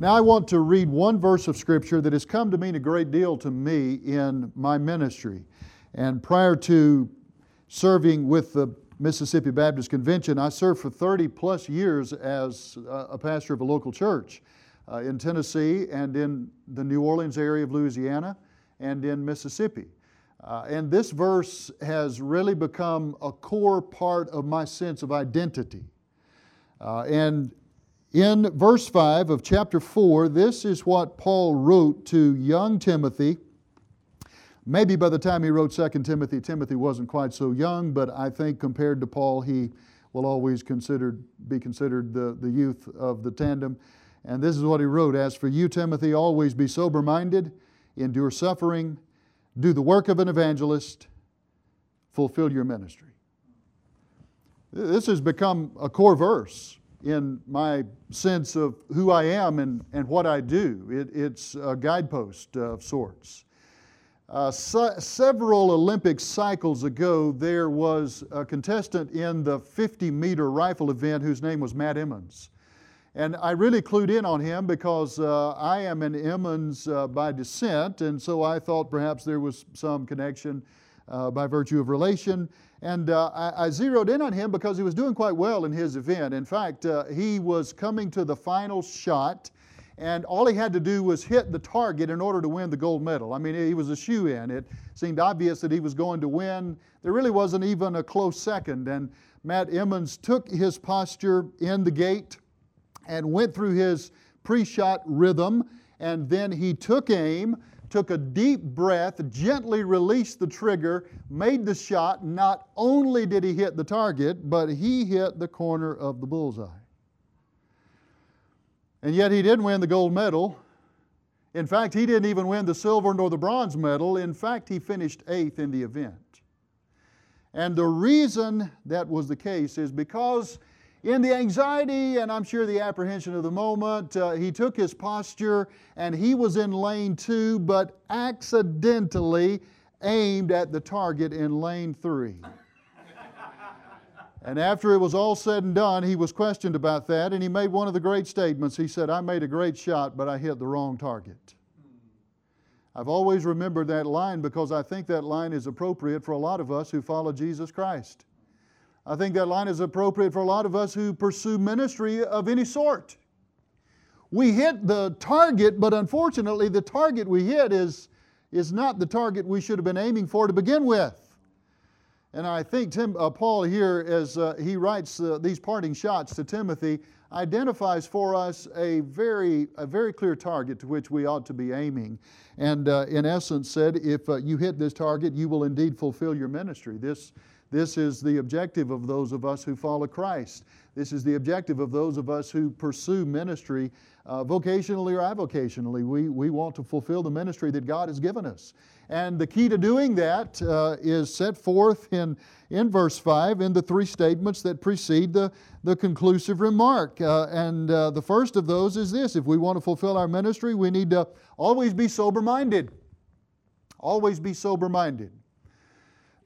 Now, I want to read one verse of Scripture that has come to mean a great deal to me in my ministry. And prior to serving with the Mississippi Baptist Convention, I served for 30 plus years as a pastor of a local church uh, in Tennessee and in the New Orleans area of Louisiana and in Mississippi. Uh, and this verse has really become a core part of my sense of identity. Uh, and in verse 5 of chapter 4, this is what Paul wrote to young Timothy. Maybe by the time he wrote 2 Timothy, Timothy wasn't quite so young, but I think compared to Paul, he will always considered, be considered the, the youth of the tandem. And this is what he wrote As for you, Timothy, always be sober minded, endure suffering, do the work of an evangelist, fulfill your ministry. This has become a core verse in my sense of who I am and, and what I do. It, it's a guidepost of sorts. Uh, several Olympic cycles ago, there was a contestant in the 50 meter rifle event whose name was Matt Emmons. And I really clued in on him because uh, I am an Emmons uh, by descent, and so I thought perhaps there was some connection uh, by virtue of relation. And uh, I, I, zeroed in on him because he was doing quite well in his event. In fact, uh, he was coming to the final shot, and all he had to do was hit the target in order to win the gold medal. I mean, he was a shoe in. It seemed obvious that he was going to win. There really wasn't even a close second. And Matt Emmons took his posture in the gate and went through his pre shot rhythm, and then he took aim took a deep breath, gently released the trigger, made the shot. Not only did he hit the target, but he hit the corner of the bullseye. And yet he didn't win the gold medal. In fact, he didn't even win the silver nor the bronze medal. In fact, he finished eighth in the event. And the reason that was the case is because in the anxiety and I'm sure the apprehension of the moment, uh, he took his posture and he was in lane two, but accidentally aimed at the target in lane three. and after it was all said and done, he was questioned about that and he made one of the great statements. He said, I made a great shot, but I hit the wrong target. I've always remembered that line because I think that line is appropriate for a lot of us who follow Jesus Christ. I think that line is appropriate for a lot of us who pursue ministry of any sort. We hit the target, but unfortunately, the target we hit is, is not the target we should have been aiming for to begin with. And I think Tim, uh, Paul here, as uh, he writes uh, these parting shots to Timothy, identifies for us a very, a very clear target to which we ought to be aiming. And uh, in essence, said, if uh, you hit this target, you will indeed fulfill your ministry. This this is the objective of those of us who follow Christ. This is the objective of those of us who pursue ministry uh, vocationally or avocationally. We, we want to fulfill the ministry that God has given us. And the key to doing that uh, is set forth in, in verse 5 in the three statements that precede the, the conclusive remark. Uh, and uh, the first of those is this if we want to fulfill our ministry, we need to always be sober minded. Always be sober minded.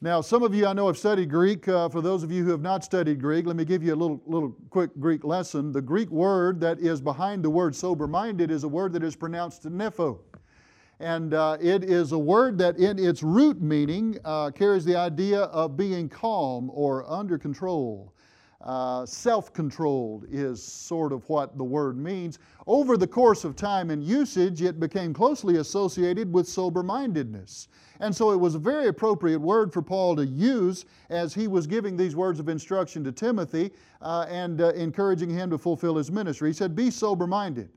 Now, some of you I know have studied Greek. Uh, for those of you who have not studied Greek, let me give you a little, little quick Greek lesson. The Greek word that is behind the word sober minded is a word that is pronounced nepho. And uh, it is a word that, in its root meaning, uh, carries the idea of being calm or under control. Uh, self controlled is sort of what the word means. Over the course of time and usage, it became closely associated with sober mindedness. And so it was a very appropriate word for Paul to use as he was giving these words of instruction to Timothy uh, and uh, encouraging him to fulfill his ministry. He said, Be sober minded.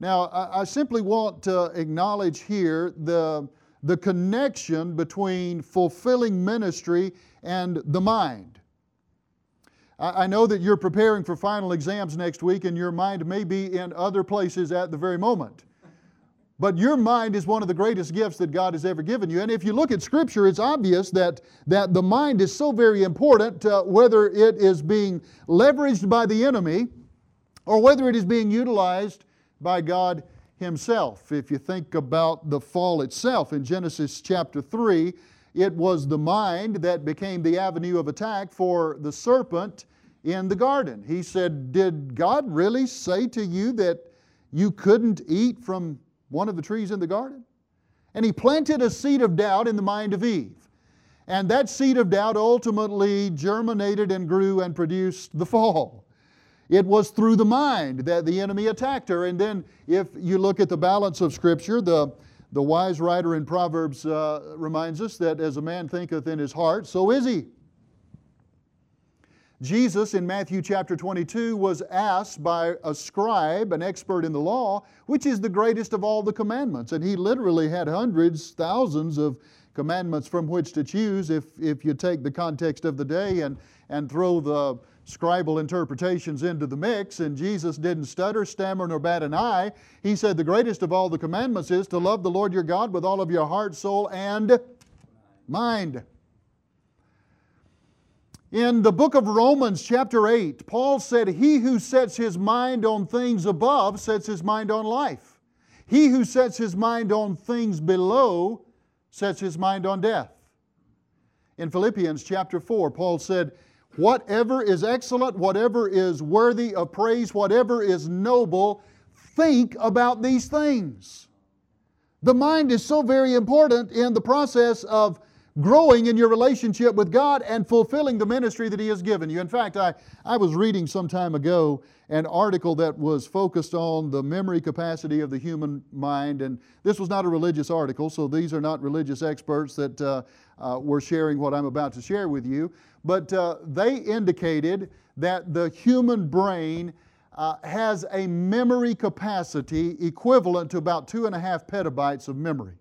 Now, I, I simply want to acknowledge here the, the connection between fulfilling ministry and the mind. I know that you're preparing for final exams next week, and your mind may be in other places at the very moment. But your mind is one of the greatest gifts that God has ever given you. And if you look at Scripture, it's obvious that, that the mind is so very important, uh, whether it is being leveraged by the enemy or whether it is being utilized by God Himself. If you think about the fall itself in Genesis chapter 3, it was the mind that became the avenue of attack for the serpent in the garden. He said, Did God really say to you that you couldn't eat from one of the trees in the garden? And he planted a seed of doubt in the mind of Eve. And that seed of doubt ultimately germinated and grew and produced the fall. It was through the mind that the enemy attacked her. And then, if you look at the balance of Scripture, the, the wise writer in Proverbs uh, reminds us that as a man thinketh in his heart, so is he. Jesus in Matthew chapter 22 was asked by a scribe, an expert in the law, which is the greatest of all the commandments. And he literally had hundreds, thousands of commandments from which to choose if, if you take the context of the day and, and throw the scribal interpretations into the mix. And Jesus didn't stutter, stammer, nor bat an eye. He said the greatest of all the commandments is to love the Lord your God with all of your heart, soul, and mind. In the book of Romans, chapter 8, Paul said, He who sets his mind on things above sets his mind on life. He who sets his mind on things below sets his mind on death. In Philippians chapter 4, Paul said, Whatever is excellent, whatever is worthy of praise, whatever is noble, think about these things. The mind is so very important in the process of growing in your relationship with God and fulfilling the ministry that He has given you. In fact, I, I was reading some time ago an article that was focused on the memory capacity of the human mind, and this was not a religious article, so these are not religious experts that uh, uh, were sharing what I'm about to share with you, but uh, they indicated that the human brain. Uh, has a memory capacity equivalent to about two and a half petabytes of memory.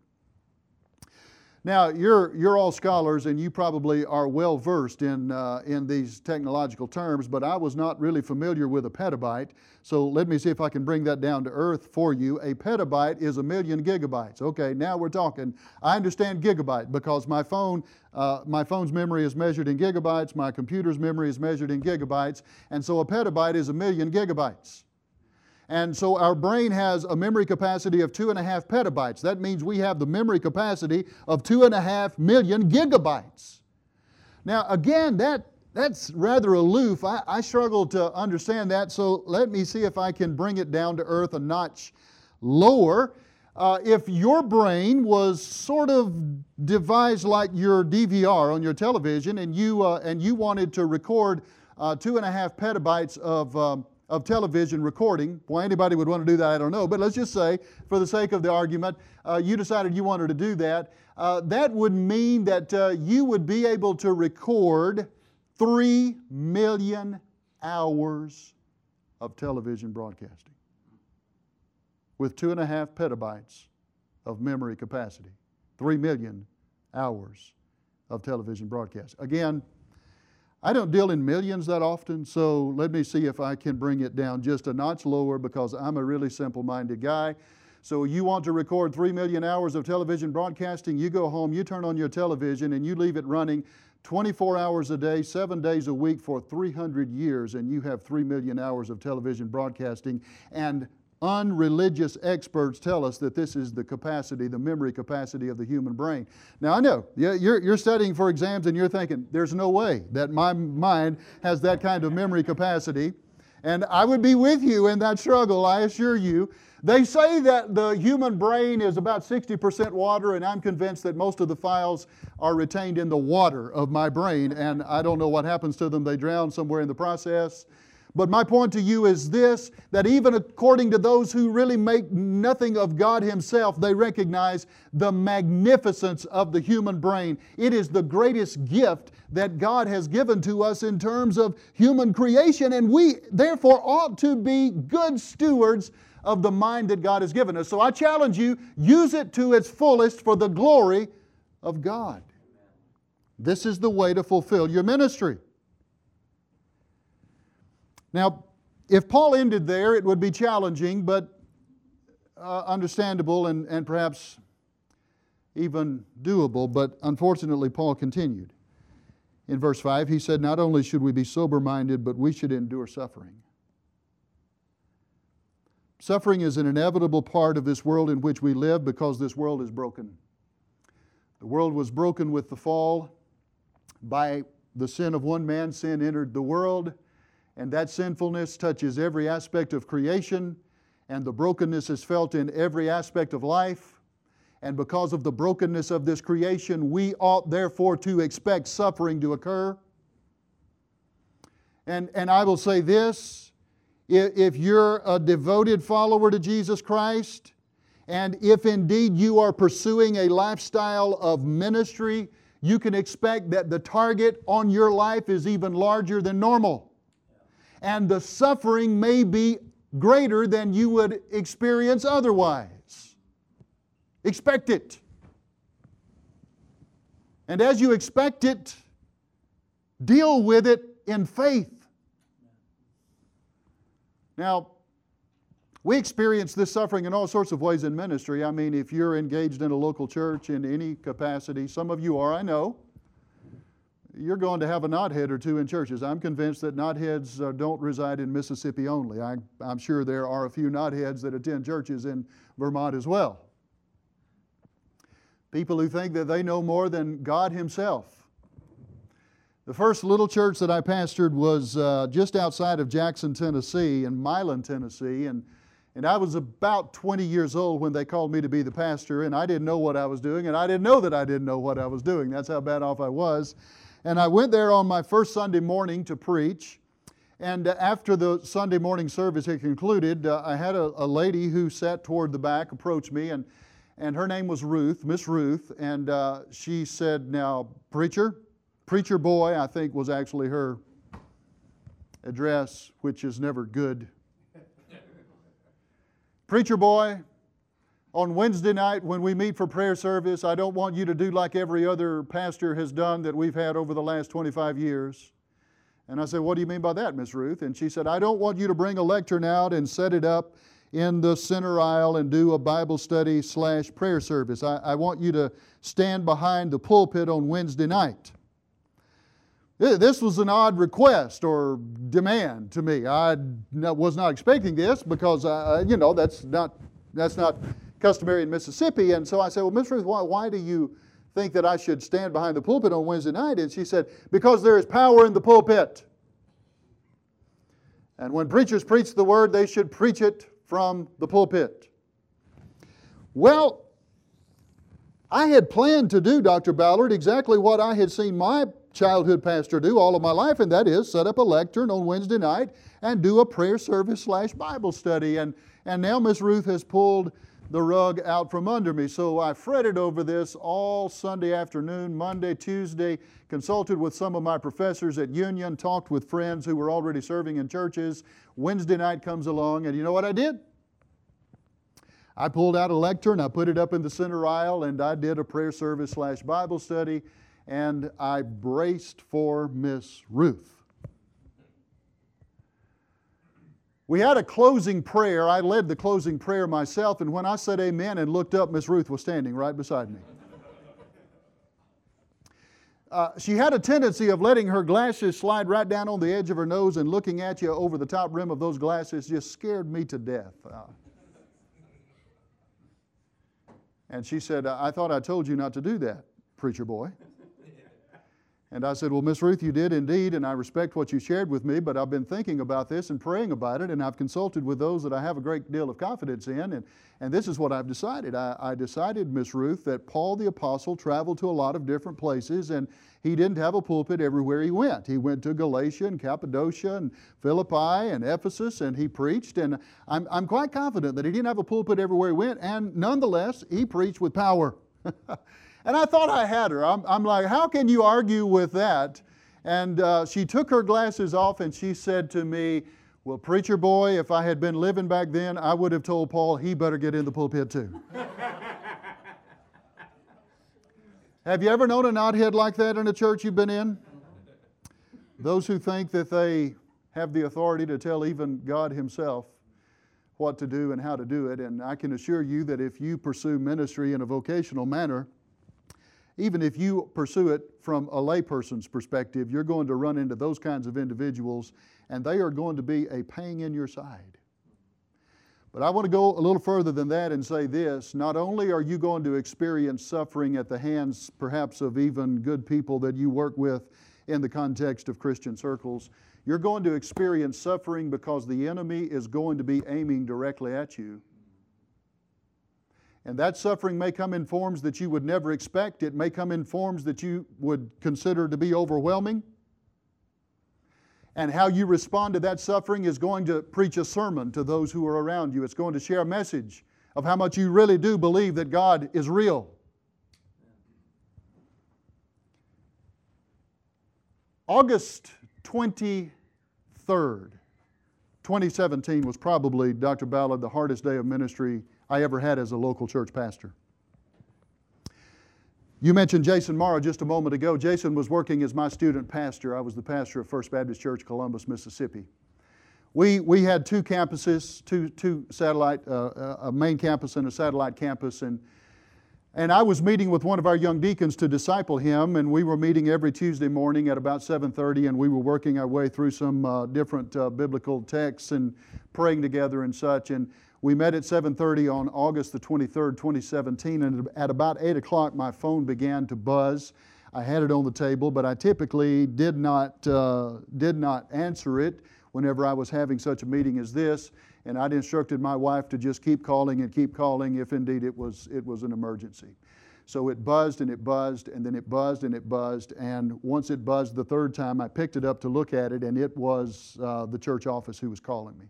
Now, you're, you're all scholars and you probably are well versed in, uh, in these technological terms, but I was not really familiar with a petabyte. So let me see if I can bring that down to earth for you. A petabyte is a million gigabytes. Okay, now we're talking. I understand gigabyte because my phone, uh, my phone's memory is measured in gigabytes, my computer's memory is measured in gigabytes, and so a petabyte is a million gigabytes. And so our brain has a memory capacity of two and a half petabytes. That means we have the memory capacity of two and a half million gigabytes. Now, again, that, that's rather aloof. I, I struggle to understand that, so let me see if I can bring it down to earth a notch lower. Uh, if your brain was sort of devised like your DVR on your television and you, uh, and you wanted to record uh, two and a half petabytes of um, of television recording. Why anybody would want to do that, I don't know. But let's just say, for the sake of the argument, uh, you decided you wanted to do that. Uh, that would mean that uh, you would be able to record 3 million hours of television broadcasting with two and a half petabytes of memory capacity. 3 million hours of television broadcast. Again, I don't deal in millions that often, so let me see if I can bring it down just a notch lower because I'm a really simple minded guy. So, you want to record 3 million hours of television broadcasting, you go home, you turn on your television, and you leave it running 24 hours a day, seven days a week for 300 years, and you have 3 million hours of television broadcasting. And unreligious experts tell us that this is the capacity, the memory capacity of the human brain. Now, I know you're, you're studying for exams and you're thinking, there's no way that my mind has that kind of memory capacity. And I would be with you in that struggle, I assure you. They say that the human brain is about 60% water, and I'm convinced that most of the files are retained in the water of my brain, and I don't know what happens to them. They drown somewhere in the process. But my point to you is this that even according to those who really make nothing of God Himself, they recognize the magnificence of the human brain. It is the greatest gift that God has given to us in terms of human creation, and we therefore ought to be good stewards of the mind that God has given us. So I challenge you use it to its fullest for the glory of God. This is the way to fulfill your ministry. Now, if Paul ended there, it would be challenging, but uh, understandable and, and perhaps even doable. But unfortunately, Paul continued. In verse 5, he said, Not only should we be sober minded, but we should endure suffering. Suffering is an inevitable part of this world in which we live because this world is broken. The world was broken with the fall. By the sin of one man, sin entered the world and that sinfulness touches every aspect of creation and the brokenness is felt in every aspect of life. And because of the brokenness of this creation, we ought therefore to expect suffering to occur. And, and I will say this if you're a devoted follower to Jesus Christ, and if indeed you are pursuing a lifestyle of ministry, you can expect that the target on your life is even larger than normal. And the suffering may be greater than you would experience otherwise. Expect it. And as you expect it, deal with it in faith. Now, we experience this suffering in all sorts of ways in ministry. I mean, if you're engaged in a local church in any capacity, some of you are, I know, you're going to have a knothead or two in churches. I'm convinced that knotheads uh, don't reside in Mississippi only. I, I'm sure there are a few knotheads that attend churches in Vermont as well. People who think that they know more than God Himself. The first little church that I pastored was uh, just outside of Jackson, Tennessee, in Milan, Tennessee. And, and I was about 20 years old when they called me to be the pastor, and I didn't know what I was doing, and I didn't know that I didn't know what I was doing. That's how bad off I was. And I went there on my first Sunday morning to preach. And uh, after the Sunday morning service had concluded, uh, I had a, a, lady who sat toward the back approach me, and, and her name was Ruth, Miss Ruth. And uh, she said, Now, preacher, Preacher Boy, I think, was actually her address, which is never good. Preacher Boy, on Wednesday night when we meet for prayer service, I don't want you to do like every other pastor has done that we've had over the last 25 years. And I said, What do you mean by that, Miss Ruth? And she said, I don't want you to bring a lectern out and set it up in the center aisle and do a Bible study slash prayer service. I, I want you to stand behind the pulpit on Wednesday night. This was an odd request or demand to me. I was not expecting this because, you know, that's not, that's not customary in Mississippi. And so I said, Well, Miss Ruth, why, why do you think that I should stand behind the pulpit on Wednesday night? And she said, Because there is power in the pulpit. And when preachers preach the word, they should preach it from the pulpit. Well, I had planned to do, Dr. Ballard, exactly what I had seen my childhood pastor do all of my life, and that is set up a lectern on Wednesday night and do a prayer service slash Bible study. And, and now Miss Ruth has pulled the rug out from under me. So I fretted over this all Sunday afternoon, Monday, Tuesday, consulted with some of my professors at Union, talked with friends who were already serving in churches. Wednesday night comes along, and you know what I did? I pulled out a lectern, I put it up in the center aisle, and I did a prayer service slash Bible study and I braced for Miss Ruth. We had a closing prayer. I led the closing prayer myself, and when I said amen and looked up, Miss Ruth was standing right beside me. Uh, she had a tendency of letting her glasses slide right down on the edge of her nose and looking at you over the top rim of those glasses just scared me to death. Uh, and she said, I thought I told you not to do that, preacher boy. And I said, Well, Miss Ruth, you did indeed, and I respect what you shared with me, but I've been thinking about this and praying about it, and I've consulted with those that I have a great deal of confidence in, and, and this is what I've decided. I, I decided, Miss Ruth, that Paul the Apostle traveled to a lot of different places, and he didn't have a pulpit everywhere he went. He went to Galatia and Cappadocia and Philippi and Ephesus, and he preached, and I'm, I'm quite confident that he didn't have a pulpit everywhere he went, and nonetheless, he preached with power. And I thought I had her. I'm, I'm like, how can you argue with that? And uh, she took her glasses off and she said to me, Well, preacher boy, if I had been living back then, I would have told Paul he better get in the pulpit too. have you ever known a knothead like that in a church you've been in? Those who think that they have the authority to tell even God Himself what to do and how to do it. And I can assure you that if you pursue ministry in a vocational manner, even if you pursue it from a layperson's perspective, you're going to run into those kinds of individuals, and they are going to be a pang in your side. But I want to go a little further than that and say this not only are you going to experience suffering at the hands, perhaps, of even good people that you work with in the context of Christian circles, You're going to experience suffering because the enemy is going to be aiming directly at you. And that suffering may come in forms that you would never expect. It may come in forms that you would consider to be overwhelming. And how you respond to that suffering is going to preach a sermon to those who are around you. It's going to share a message of how much you really do believe that God is real. August 23rd, 2017 was probably, Dr. Ballard, the hardest day of ministry I ever had as a local church pastor. You mentioned Jason Morrow just a moment ago. Jason was working as my student pastor. I was the pastor of First Baptist Church, Columbus, Mississippi. We, we had two campuses, two, two satellite, uh, uh a main campus and a satellite campus, and and I was meeting with one of our young deacons to disciple him, and we were meeting every Tuesday morning at about 7:30, and we were working our way through some uh, different uh, biblical texts and praying together and such. And we met at 7:30 on August the 23rd, 2017, and at about 8 o'clock, my phone began to buzz. I had it on the table, but I typically did not uh, did not answer it whenever I was having such a meeting as this and I'd instructed my wife to just keep calling and keep calling if indeed it was, it was an emergency. So it buzzed and it buzzed and then it buzzed and it buzzed. And once it buzzed the third time, I picked it up to look at it, and it was uh, the church office who was calling me.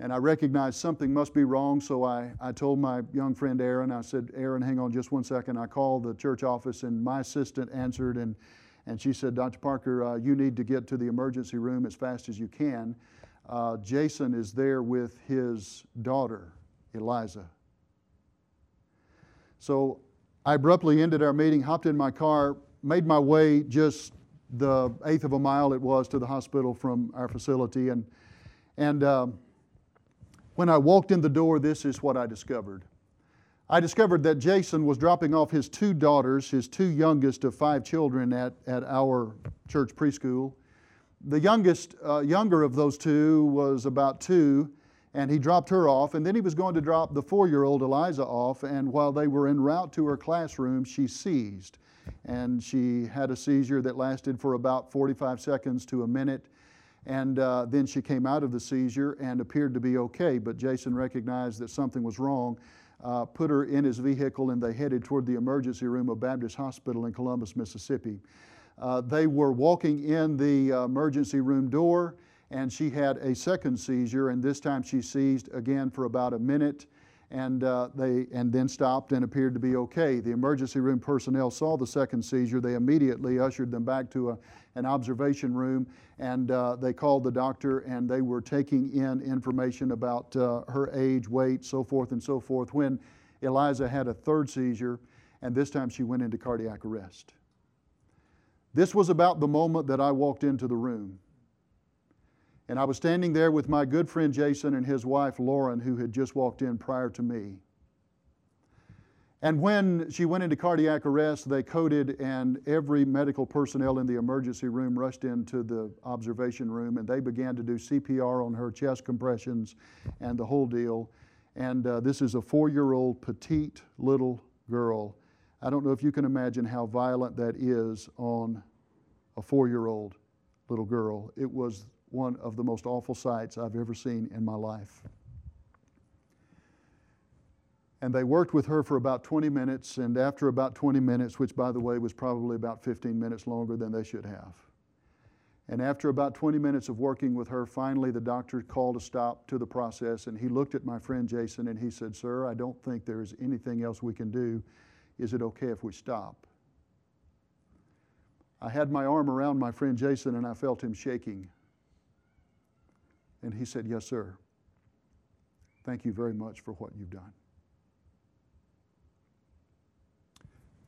And I recognized something must be wrong, so I, I told my young friend Aaron, I said, Aaron, hang on just one second. I called the church office, and my assistant answered, and, and she said, Dr. Parker, uh, you need to get to the emergency room as fast as you can uh, Jason is there with his daughter, Eliza. So I abruptly ended our meeting, hopped in my car, made my way just the eighth of a mile it was to the hospital from our facility. And, and um, when I walked in the door, this is what I discovered. I discovered that Jason was dropping off his two daughters, his two youngest of five children, at, at our church preschool the youngest, uh, younger of those two was about two, and he dropped her off. And then he was going to drop the four year old Eliza off. And while they were en route to her classroom, she seized. And she had a seizure that lasted for about 45 seconds to a minute. And uh, then she came out of the seizure and appeared to be okay. But Jason recognized that something was wrong, uh, put her in his vehicle, and they headed toward the emergency room of Baptist Hospital in Columbus, Mississippi. Uh, they were walking in the emergency room door, and she had a second seizure, and this time she seized again for about a minute. And, uh, they, and then stopped and appeared to be okay. The emergency room personnel saw the second seizure. They immediately ushered them back to a, an observation room and uh, they called the doctor and they were taking in information about uh, her age, weight, so forth and so forth. When Eliza had a third seizure, and this time she went into cardiac arrest. This was about the moment that I walked into the room. And I was standing there with my good friend Jason and his wife Lauren, who had just walked in prior to me. And when she went into cardiac arrest, they coded, and every medical personnel in the emergency room rushed into the observation room, and they began to do CPR on her, chest compressions, and the whole deal. And uh, this is a four year old petite little girl I don't know if you can imagine how violent that is on a four year old little girl. It was one of the most awful sights I've ever seen in my life. And they worked with her for about 20 minutes, and after about 20 minutes, which by the way was probably about 15 minutes longer than they should have, and after about 20 minutes of working with her, finally the doctor called a stop to the process, and he looked at my friend Jason and he said, Sir, I don't think there is anything else we can do is it okay if we stop? I had my arm around my friend Jason and I felt him shaking. And he said, Yes, sir. Thank you very much for what you've done.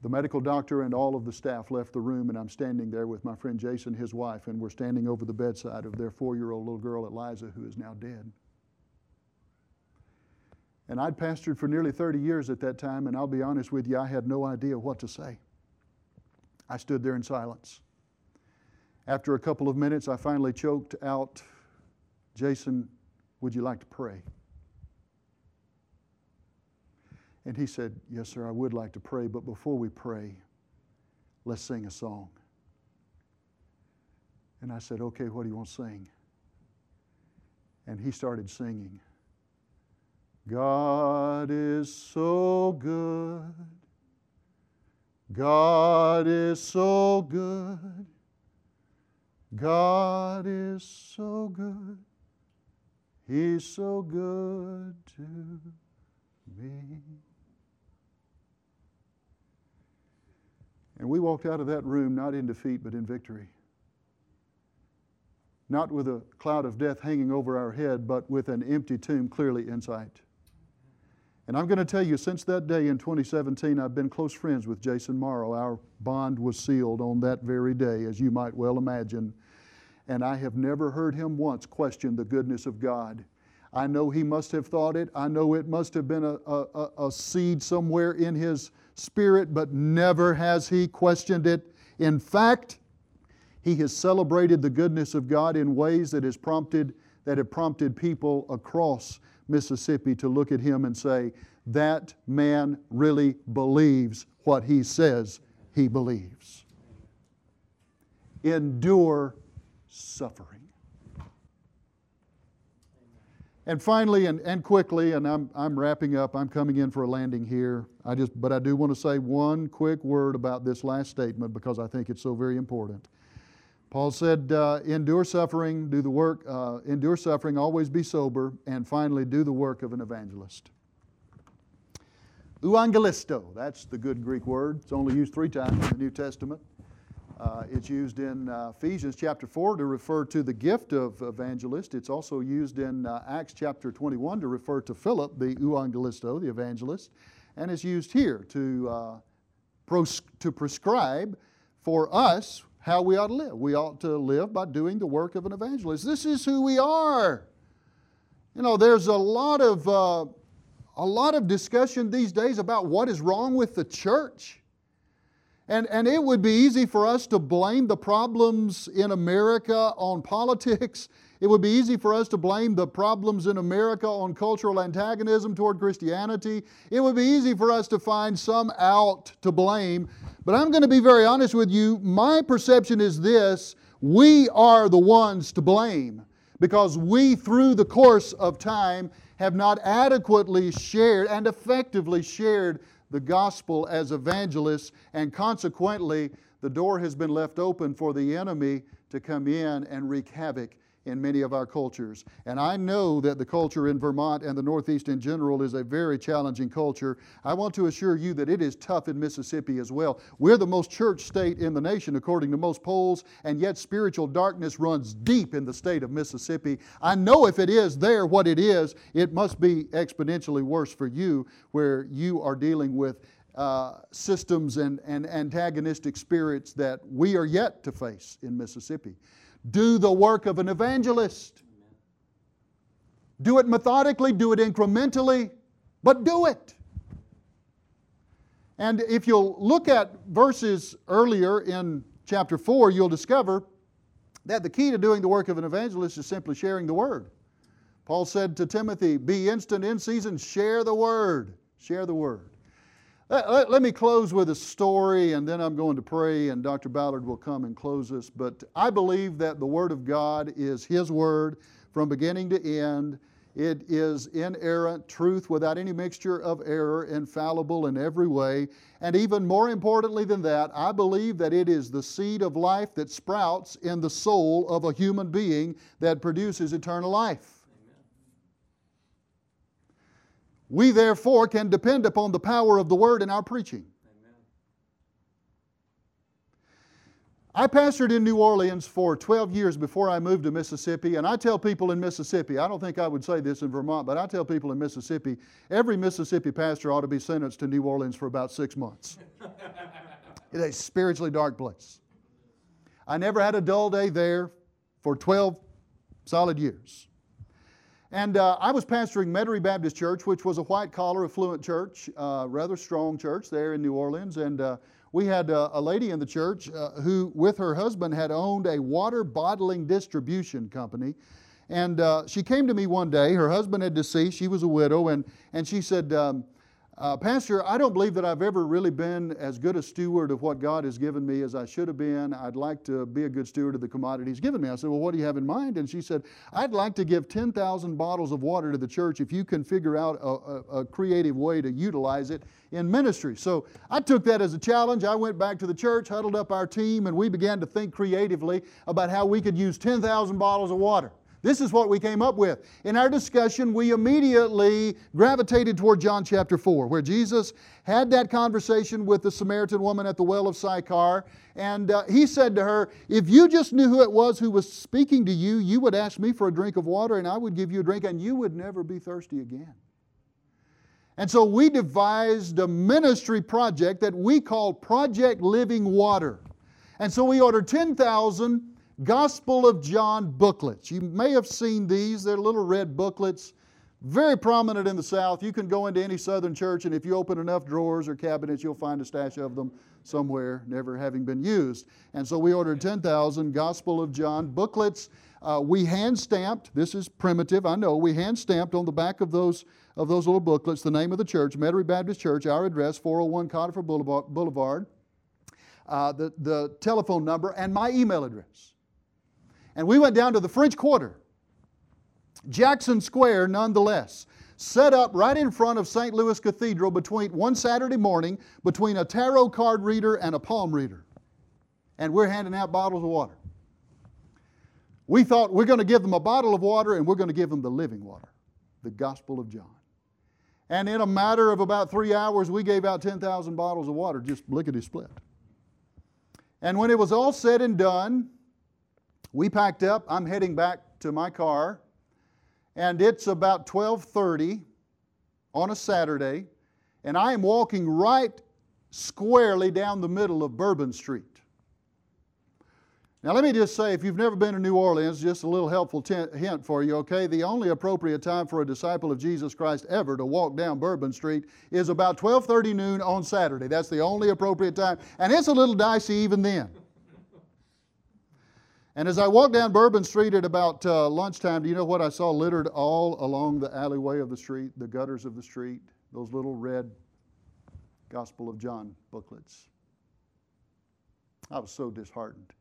The medical doctor and all of the staff left the room, and I'm standing there with my friend Jason, his wife, and we're standing over the bedside of their four year old little girl, Eliza, who is now dead. And I'd pastored for nearly 30 years at that time, and I'll be honest with you, I had no idea what to say. I stood there in silence. After a couple of minutes, I finally choked out, Jason, would you like to pray? And he said, Yes, sir, I would like to pray, but before we pray, let's sing a song. And I said, Okay, what do you want to sing? And he started singing. God is so good. God is so good. God is so good. He's so good to me. And we walked out of that room not in defeat, but in victory. Not with a cloud of death hanging over our head, but with an empty tomb clearly in sight. And I'm going to tell you, since that day in 2017, I've been close friends with Jason Morrow. Our bond was sealed on that very day, as you might well imagine. And I have never heard him once question the goodness of God. I know he must have thought it. I know it must have been a, a, a seed somewhere in his spirit, but never has he questioned it. In fact, he has celebrated the goodness of God in ways that has prompted that have prompted people across Mississippi to look at him and say, that man really believes what he says he believes. Endure suffering. And finally, and, and quickly, and I'm, I'm wrapping up, I'm coming in for a landing here. I just, but I do want to say one quick word about this last statement because I think it's so very important. Paul said, uh, endure suffering, do the work, uh, endure suffering, always be sober, and finally, do the work of an evangelist. Euangelisto, that's the good Greek word. It's only used three times in the New Testament. Uh, it's used in uh, Ephesians chapter 4 to refer to the gift of evangelist. It's also used in uh, Acts chapter 21 to refer to Philip, the euangelisto, the evangelist. And it's used here to, uh, pros- to prescribe for us how we ought to live. We ought to live by doing the work of an evangelist. This is who we are. You know, there's a lot of uh, a lot of discussion these days about what is wrong with the church. And, and it would be easy for us to blame the problems in America on politics. It would be easy for us to blame the problems in America on cultural antagonism toward Christianity. It would be easy for us to find some out to blame. But I'm going to be very honest with you. My perception is this we are the ones to blame because we, through the course of time, have not adequately shared and effectively shared the gospel as evangelists, and consequently, the door has been left open for the enemy to come in and wreak havoc in many of our cultures. And I know that the culture in Vermont and the Northeast in general is a very challenging culture. I want to assure you that it is tough in Mississippi as well. We're the most church state in the nation, according to most polls, and yet spiritual darkness runs deep in the state of Mississippi. I know if it is there what it is, it must be exponentially worse for you, where you are dealing with. Uh, systems and, and antagonistic spirits that we are yet to face in Mississippi. Do the work of an evangelist. Do it methodically, do it incrementally, but do it. And if you'll look at verses earlier in chapter 4, you'll discover that the key to doing the work of an evangelist is simply sharing the word. Paul said to Timothy, Be instant in season, share the word. Share the word. Let, let, let, me close with a story and then I'm going to pray and Dr. Ballard will come and close us. But I believe that the Word of God is His Word from beginning to end. It is inerrant truth without any mixture of error, infallible in every way. And even more importantly than that, I believe that it is the seed of life that sprouts in the soul of a human being that produces eternal life. We therefore can depend upon the power of the Word in our preaching. I pastored in New Orleans for 12 years before I moved to Mississippi, and I tell people in Mississippi, I don't think I would say this in Vermont, but I tell people in Mississippi, every Mississippi pastor ought to be sentenced to New Orleans for about six months. it's a spiritually dark place. I never had a dull day there for 12 solid years. And uh, I was pastoring Metairie Baptist Church, which was a white collar, affluent church, uh, rather strong church there in New Orleans. And uh, we had uh, a lady in the church uh, who, with her husband, had owned a water bottling distribution company. And uh, she came to me one day. Her husband had deceased. She was a widow. And, and she said, um, uh, Pastor, I don't believe that I've ever really been as good a steward of what God has given me as I should have been. I'd like to be a good steward of the commodity He's given me. I said, Well, what do you have in mind? And she said, I'd like to give 10,000 bottles of water to the church if you can figure out a, a, a creative way to utilize it in ministry. So I took that as a challenge. I went back to the church, huddled up our team, and we began to think creatively about how we could use 10,000 bottles of water. This is what we came up with. In our discussion, we immediately gravitated toward John chapter 4, where Jesus had that conversation with the Samaritan woman at the well of Sychar. And uh, he said to her, If you just knew who it was who was speaking to you, you would ask me for a drink of water, and I would give you a drink, and you would never be thirsty again. And so we devised a ministry project that we called Project Living Water. And so we ordered 10,000 Gospel of John booklets. You may have seen these. They're little red booklets, very prominent in the South. You can go into any Southern church, and if you open enough drawers or cabinets, you'll find a stash of them somewhere, never having been used. And so we ordered 10,000 Gospel of John booklets. Uh, we hand stamped, this is primitive, I know, we hand stamped on the back of those, of those little booklets the name of the church, Metairie Baptist Church, our address, 401 Conifer Boulevard, uh, the, the telephone number, and my email address. And we went down to the French Quarter, Jackson Square nonetheless, set up right in front of St. Louis Cathedral between one Saturday morning between a tarot card reader and a palm reader. And we're handing out bottles of water. We thought we're going to give them a bottle of water and we're going to give them the living water, the Gospel of John. And in a matter of about three hours, we gave out 10,000 bottles of water, just lickety split. And when it was all said and done, we packed up. I'm heading back to my car, and it's about 12:30 on a Saturday, and I am walking right squarely down the middle of Bourbon Street. Now, let me just say, if you've never been to New Orleans, just a little helpful t- hint for you, okay? The only appropriate time for a disciple of Jesus Christ ever to walk down Bourbon Street is about 12:30 noon on Saturday. That's the only appropriate time, and it's a little dicey even then. And as I walked down Bourbon Street at about uh, lunchtime, do you know what I saw littered all along the alleyway of the street, the gutters of the street? Those little red Gospel of John booklets. I was so disheartened.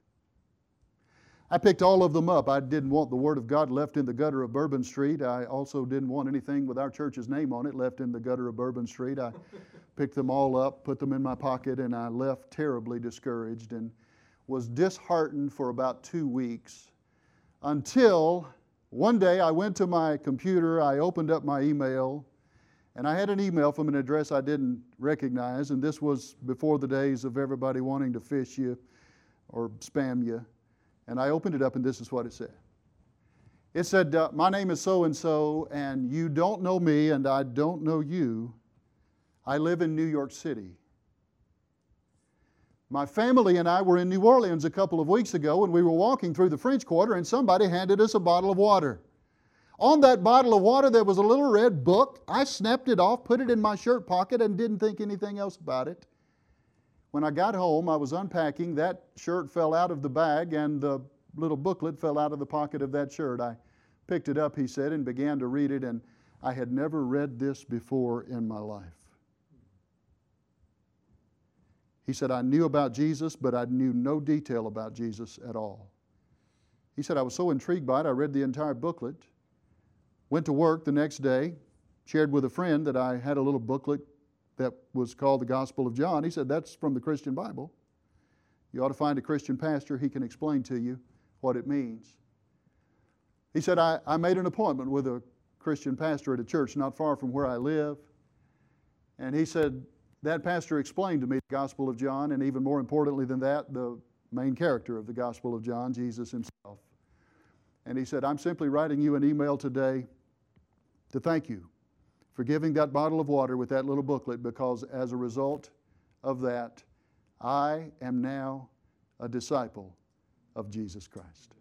I picked all of them up. I didn't want the Word of God left in the gutter of Bourbon Street. I also didn't want anything with our church's name on it left in the gutter of Bourbon Street. I picked them all up, put them in my pocket, and I left terribly discouraged. And was disheartened for about two weeks until one day I went to my computer, I opened up my email, and I had an email from an address I didn't recognize, and this was before the days of everybody wanting to phish you or spam you. And I opened it up, and this is what it said. It said, uh, My name is so and so, and you don't know me, and I don't know you. I live in New York City. My family and I were in New Orleans a couple of weeks ago and we were walking through the French Quarter and somebody handed us a bottle of water. On that bottle of water, there was a little red book. I snapped it off, put it in my shirt pocket, and didn't think anything else about it. When I got home, I was unpacking. That shirt fell out of the bag, and the little booklet fell out of the pocket of that shirt. I picked it up, he said, and began to read it, and I had never read this before in my life. He said, I knew about Jesus, but I knew no detail about Jesus at all. He said, I was so intrigued by it, I read the entire booklet, went to work the next day, shared with a friend that I had a little booklet that was called the Gospel of John. He said, That's from the Christian Bible. You ought to find a Christian pastor, he can explain to you what it means. He said, I, I made an appointment with a Christian pastor at a church not far from where I live. And he said, that pastor explained to me the Gospel of John, and even more importantly than that, the main character of the Gospel of John, Jesus himself. And he said, I'm simply writing you an email today to thank you for giving that bottle of water with that little booklet because as a result of that, I am now a disciple of Jesus Christ.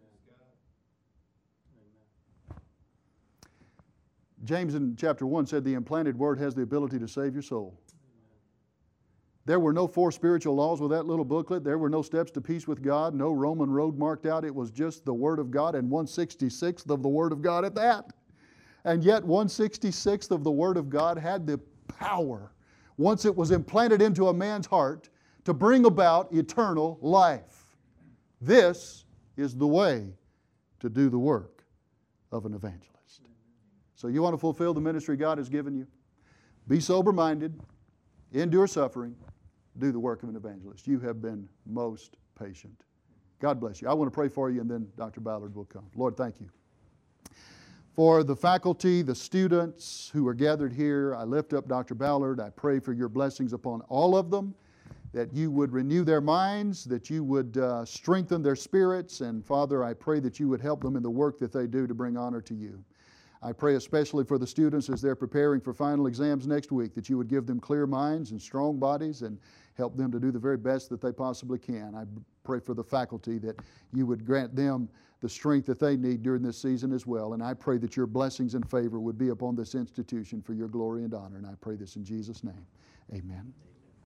James in chapter 1 said the implanted word has the ability to save your soul. There were no four spiritual laws with that little booklet. There were no steps to peace with God, no Roman road marked out. It was just the Word of God and 166th of the Word of God at that. And yet, 166th of the Word of God had the power once it was implanted into a man's heart to bring about eternal life. This is the way to do the work of an evangelist. So, you want to fulfill the ministry God has given you? Be sober minded, endure suffering, do the work of an evangelist. You have been most patient. God bless you. I want to pray for you, and then Dr. Ballard will come. Lord, thank you. For the faculty, the students who are gathered here, I lift up Dr. Ballard. I pray for your blessings upon all of them, that you would renew their minds, that you would uh, strengthen their spirits, and Father, I pray that you would help them in the work that they do to bring honor to you. I pray especially for the students as they're preparing for final exams next week, that you would give them clear minds and strong bodies and help them to do the very best that they possibly can. I pray for the faculty that you would grant them the strength that they need during this season as well. And I pray that your blessings and favor would be upon this institution for your glory and honor. And I pray this in Jesus' name. Amen.